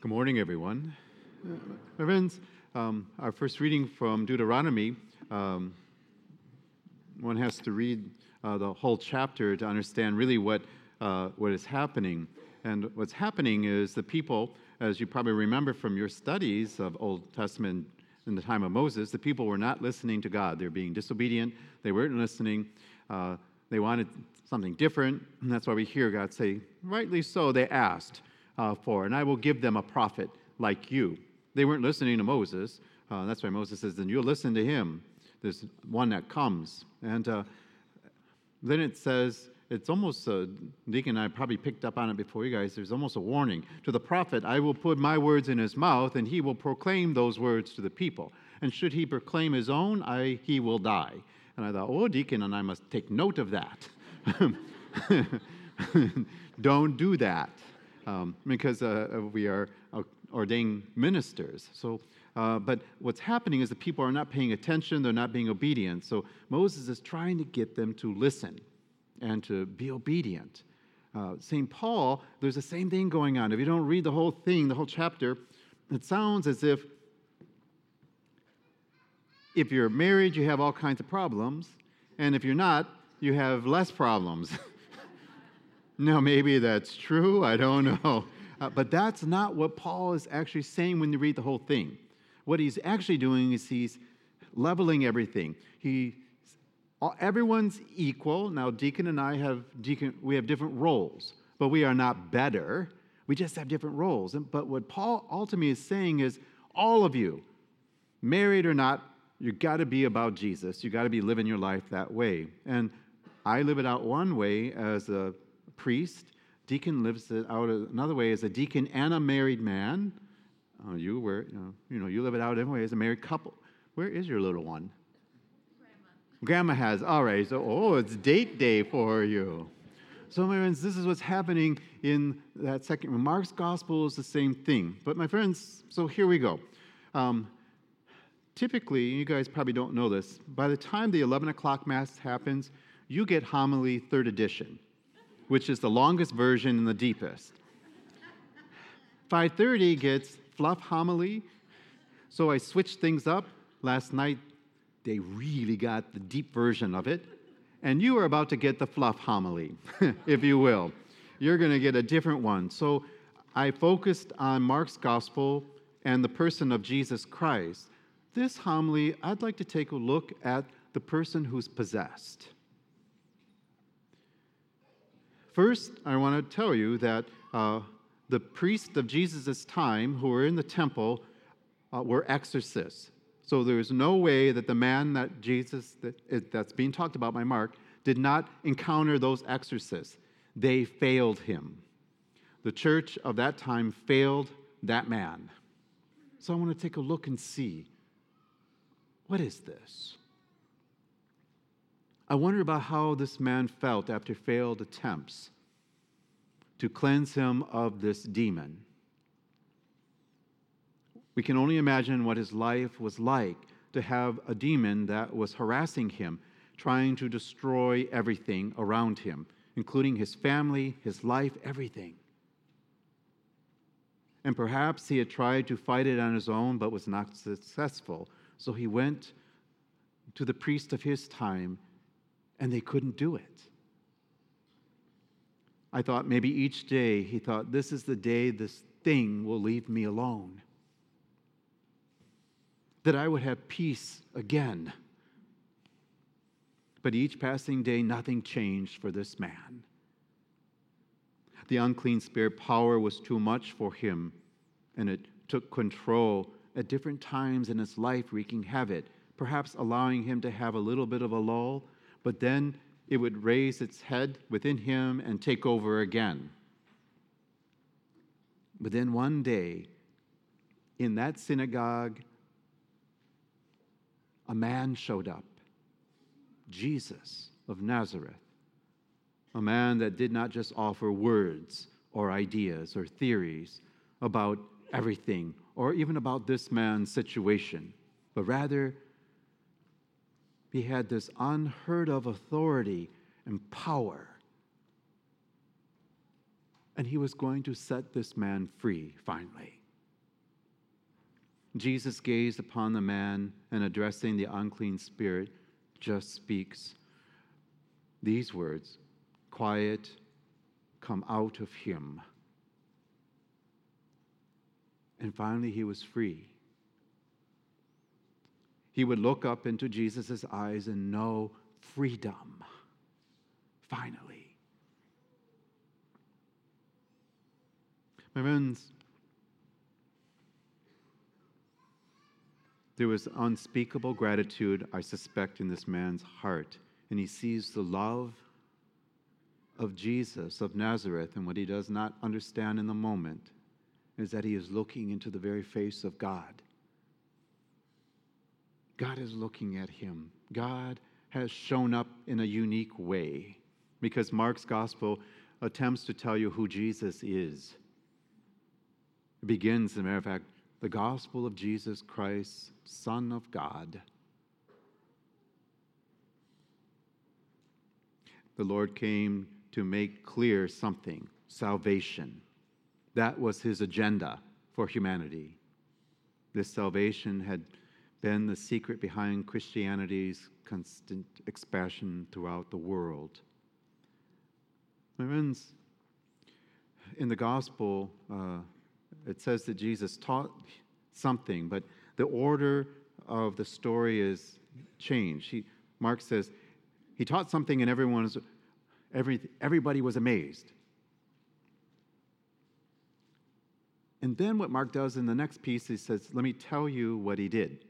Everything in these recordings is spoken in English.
Good morning, everyone. Uh, my friends, um, our first reading from Deuteronomy, um, one has to read uh, the whole chapter to understand really what, uh, what is happening. And what's happening is the people, as you probably remember from your studies of Old Testament in the time of Moses, the people were not listening to God. They're being disobedient. They weren't listening. Uh, they wanted something different. And that's why we hear God say, rightly so, they asked uh, for, and I will give them a prophet like you. They weren't listening to Moses. Uh, that's why Moses says, then you'll listen to him. There's one that comes. And uh, then it says, it's almost, uh, Deacon I probably picked up on it before you guys, there's almost a warning. To the prophet, I will put my words in his mouth, and he will proclaim those words to the people. And should he proclaim his own, I, he will die. And I thought, oh, Deacon and I must take note of that. Don't do that um, because uh, we are uh, ordained ministers. So, uh, but what's happening is the people are not paying attention, they're not being obedient. So Moses is trying to get them to listen and to be obedient. Uh, St. Paul, there's the same thing going on. If you don't read the whole thing, the whole chapter, it sounds as if if you're married, you have all kinds of problems, and if you're not, you have less problems. No, maybe that's true. I don't know. Uh, but that's not what Paul is actually saying when you read the whole thing. What he's actually doing is he's leveling everything. He, everyone's equal. Now, Deacon and I have deacon. We have different roles, but we are not better. We just have different roles. But what Paul ultimately is saying is, all of you, married or not, you got to be about Jesus. You got to be living your life that way. And I live it out one way as a priest. Deacon lives it out another way as a deacon and a married man. Uh, you were, you know, you know, you live it out anyway as a married couple. Where is your little one? Grandma. Grandma has. All right. So, oh, it's date day for you. So, my friends, this is what's happening in that second. Mark's gospel is the same thing. But, my friends, so here we go. Um, typically, you guys probably don't know this, by the time the 11 o'clock Mass happens, you get homily third edition which is the longest version and the deepest. 5:30 gets fluff homily. So I switched things up. Last night they really got the deep version of it. And you are about to get the fluff homily, if you will. You're going to get a different one. So I focused on Mark's gospel and the person of Jesus Christ. This homily, I'd like to take a look at the person who's possessed. First, I want to tell you that uh, the priests of Jesus' time who were in the temple uh, were exorcists. So there's no way that the man that Jesus, that, that's being talked about by Mark, did not encounter those exorcists. They failed him. The church of that time failed that man. So I want to take a look and see what is this? I wonder about how this man felt after failed attempts to cleanse him of this demon. We can only imagine what his life was like to have a demon that was harassing him, trying to destroy everything around him, including his family, his life, everything. And perhaps he had tried to fight it on his own but was not successful. So he went to the priest of his time and they couldn't do it. I thought maybe each day he thought, this is the day this thing will leave me alone. That I would have peace again. But each passing day, nothing changed for this man. The unclean spirit power was too much for him, and it took control at different times in his life, wreaking havoc, perhaps allowing him to have a little bit of a lull, but then it would raise its head within him and take over again. But then one day, in that synagogue, a man showed up Jesus of Nazareth. A man that did not just offer words or ideas or theories about everything or even about this man's situation, but rather he had this unheard of authority and power. And he was going to set this man free finally. Jesus gazed upon the man and addressing the unclean spirit, just speaks these words Quiet, come out of him. And finally, he was free. He would look up into Jesus' eyes and know freedom. Finally. My friends, there was unspeakable gratitude, I suspect, in this man's heart. And he sees the love of Jesus of Nazareth, and what he does not understand in the moment is that he is looking into the very face of God. God is looking at him. God has shown up in a unique way because Mark's gospel attempts to tell you who Jesus is. It begins, as a matter of fact, the gospel of Jesus Christ, Son of God. The Lord came to make clear something salvation. That was his agenda for humanity. This salvation had been the secret behind Christianity's constant expansion throughout the world. My friends, in the gospel, uh, it says that Jesus taught something, but the order of the story is changed. He, Mark says he taught something, and everyone was, every, everybody was amazed. And then what Mark does in the next piece, he says, Let me tell you what he did.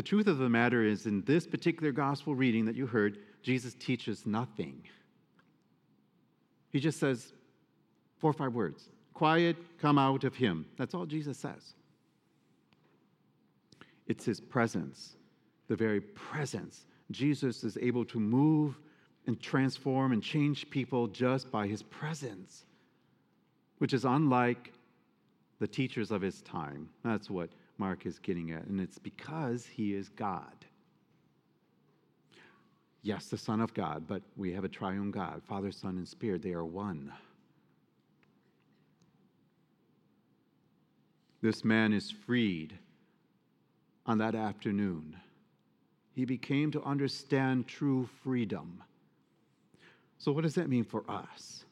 The truth of the matter is, in this particular gospel reading that you heard, Jesus teaches nothing. He just says four or five words quiet, come out of him. That's all Jesus says. It's his presence, the very presence. Jesus is able to move and transform and change people just by his presence, which is unlike the teachers of his time. That's what Mark is getting at. And it's because he is God. Yes, the Son of God, but we have a triune God Father, Son, and Spirit. They are one. This man is freed on that afternoon. He became to understand true freedom. So, what does that mean for us?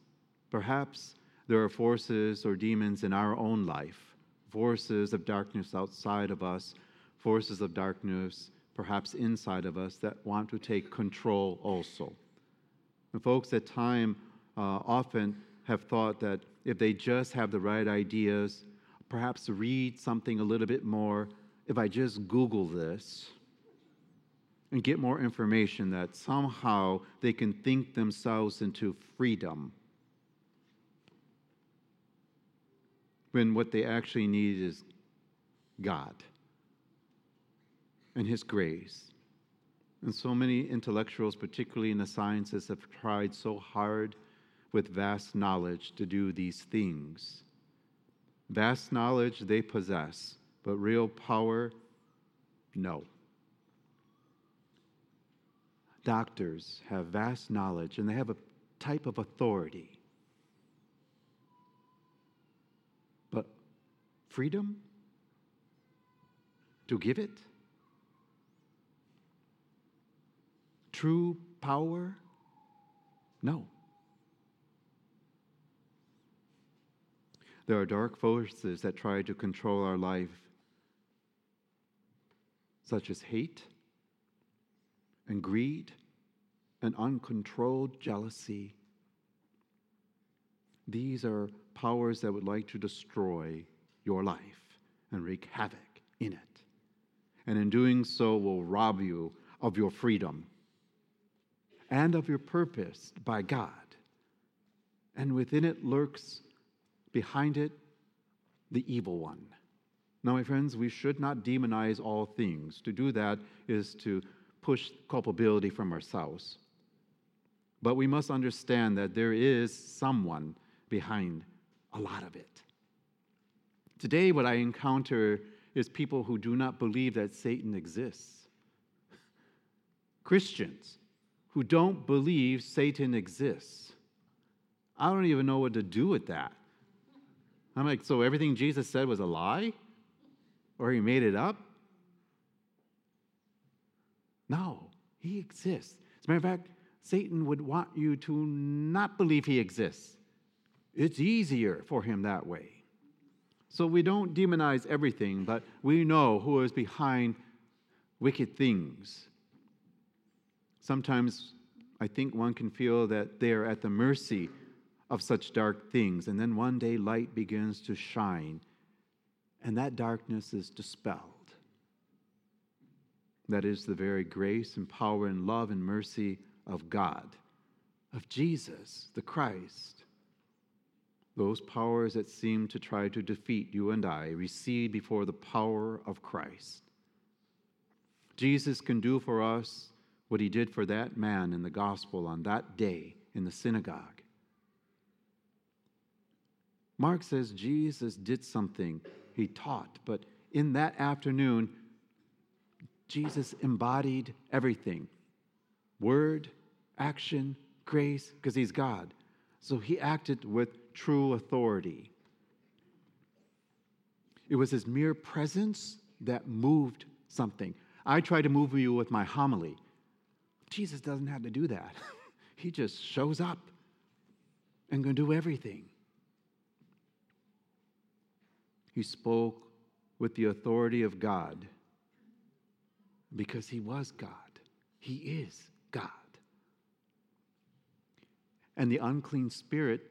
Perhaps there are forces or demons in our own life, forces of darkness outside of us, forces of darkness perhaps inside of us that want to take control also. And folks at time uh, often have thought that if they just have the right ideas, perhaps read something a little bit more, if I just Google this, and get more information that somehow they can think themselves into freedom. When what they actually need is God and His grace. And so many intellectuals, particularly in the sciences, have tried so hard with vast knowledge to do these things. Vast knowledge they possess, but real power, no doctors have vast knowledge and they have a type of authority. But freedom to give it? True power? No. There are dark forces that try to control our life, such as hate and greed and uncontrolled jealousy. These are powers that would like to destroy your life and wreak havoc in it. And in doing so, will rob you of your freedom and of your purpose by God. And within it lurks, behind it, the evil one. Now, my friends, we should not demonize all things. To do that is to push culpability from ourselves. But we must understand that there is someone behind a lot of it. Today, what I encounter is people who do not believe that Satan exists. Christians who don't believe Satan exists. I don't even know what to do with that. I'm like, so everything Jesus said was a lie? Or he made it up? No, he exists. As a matter of fact, Satan would want you to not believe he exists. It's easier for him that way. So we don't demonize everything, but we know who is behind wicked things. Sometimes I think one can feel that they are at the mercy of such dark things, and then one day light begins to shine, and that darkness is dispelled. That is the very grace and power and love and mercy of God, of Jesus, the Christ. Those powers that seem to try to defeat you and I recede before the power of Christ. Jesus can do for us what he did for that man in the gospel on that day in the synagogue. Mark says Jesus did something, he taught, but in that afternoon, Jesus embodied everything word, action, grace, because he's God. So he acted with true authority. It was his mere presence that moved something. I try to move you with my homily. Jesus doesn't have to do that. he just shows up and can do everything. He spoke with the authority of God because he was God. He is God. And the unclean spirit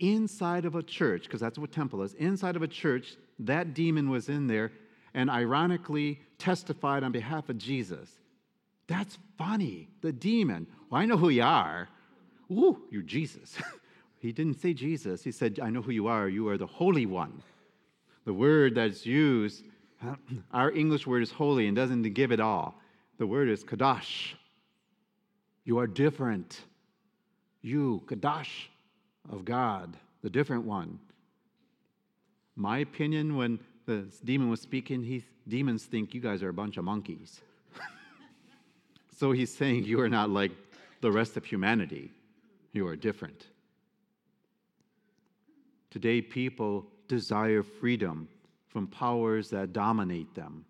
inside of a church, because that's what temple is, inside of a church, that demon was in there and ironically testified on behalf of Jesus. That's funny. The demon. Well, I know who you are. Ooh, you're Jesus. he didn't say Jesus. He said, I know who you are. You are the Holy One. The word that's used, our English word is holy and doesn't give it all. The word is kadosh. You are different. You, kadosh of God, the different one. My opinion, when the demon was speaking, he, demons think you guys are a bunch of monkeys. so he's saying you are not like the rest of humanity, you are different. Today, people desire freedom from powers that dominate them.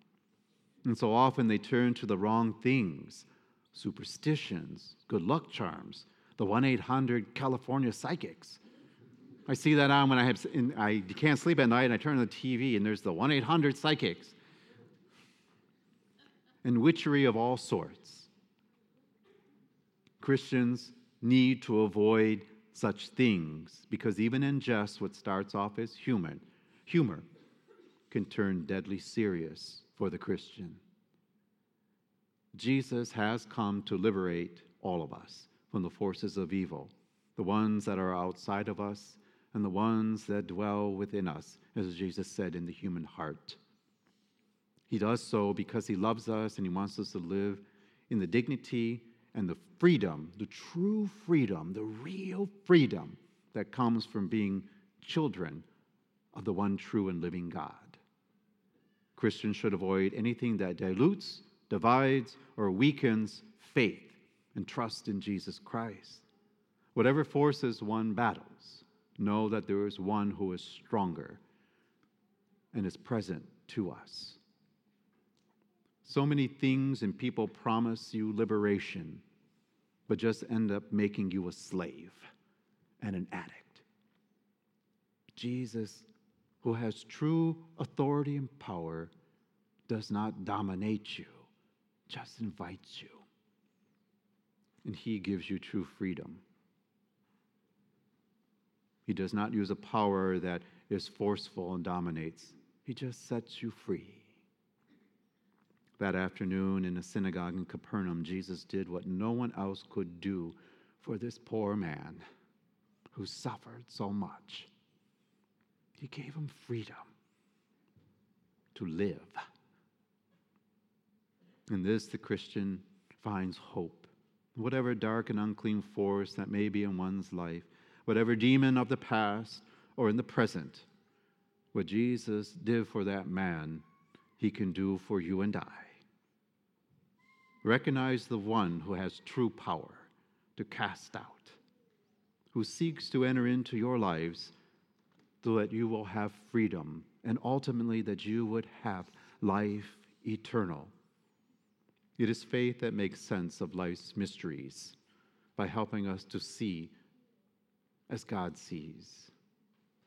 And so often they turn to the wrong things superstitions, good luck charms, the 1 800 California psychics. I see that on when I, have, I can't sleep at night and I turn on the TV and there's the 1 800 psychics and witchery of all sorts. Christians need to avoid such things because even in jest, what starts off as human, humor can turn deadly serious for the Christian. Jesus has come to liberate all of us from the forces of evil, the ones that are outside of us and the ones that dwell within us, as Jesus said in the human heart. He does so because he loves us and he wants us to live in the dignity and the freedom, the true freedom, the real freedom that comes from being children of the one true and living God. Christians should avoid anything that dilutes, divides, or weakens faith and trust in Jesus Christ. Whatever forces one battles, know that there is one who is stronger and is present to us. So many things and people promise you liberation, but just end up making you a slave and an addict. Jesus, who has true authority and power, does not dominate you, just invites you. And he gives you true freedom. He does not use a power that is forceful and dominates, he just sets you free. That afternoon in the synagogue in Capernaum, Jesus did what no one else could do for this poor man who suffered so much. He gave him freedom to live. In this, the Christian finds hope. Whatever dark and unclean force that may be in one's life, whatever demon of the past or in the present, what Jesus did for that man, he can do for you and I. Recognize the one who has true power to cast out, who seeks to enter into your lives so that you will have freedom and ultimately that you would have life eternal. It is faith that makes sense of life's mysteries by helping us to see as God sees.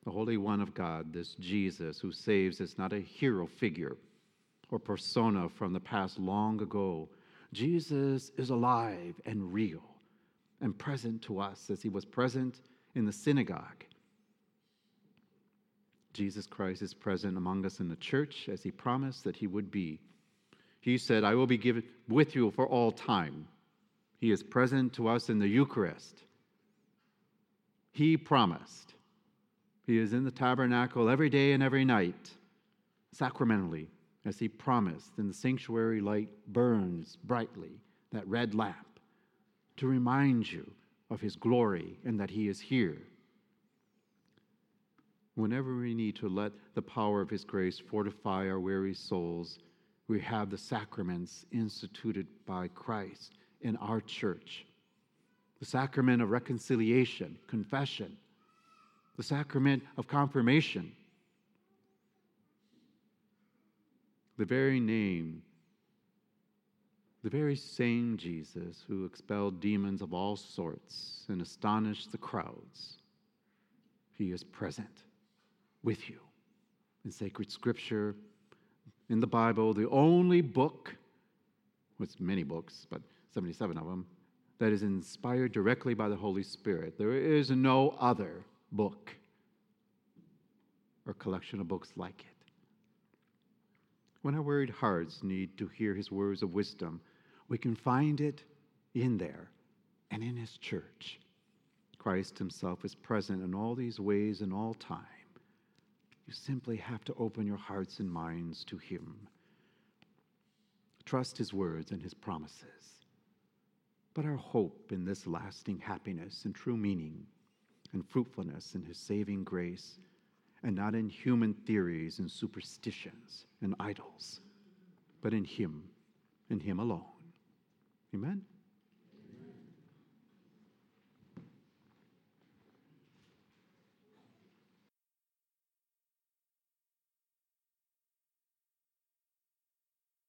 The Holy One of God, this Jesus who saves, is not a hero figure or persona from the past long ago. Jesus is alive and real and present to us as he was present in the synagogue. Jesus Christ is present among us in the church as he promised that he would be. He said, I will be given with you for all time. He is present to us in the Eucharist. He promised. He is in the tabernacle every day and every night, sacramentally, as he promised. And the sanctuary light burns brightly, that red lamp, to remind you of his glory and that he is here. Whenever we need to let the power of his grace fortify our weary souls, we have the sacraments instituted by Christ in our church the sacrament of reconciliation, confession, the sacrament of confirmation. The very name, the very same Jesus who expelled demons of all sorts and astonished the crowds, he is present with you in sacred scripture, in the Bible, the only book, with many books, but 77 of them, that is inspired directly by the Holy Spirit. There is no other book or collection of books like it. When our worried hearts need to hear his words of wisdom, we can find it in there and in his church. Christ himself is present in all these ways in all time. You simply have to open your hearts and minds to him. Trust his words and his promises. But our hope in this lasting happiness and true meaning and fruitfulness in his saving grace and not in human theories and superstitions and idols, but in Him, in Him alone. Amen?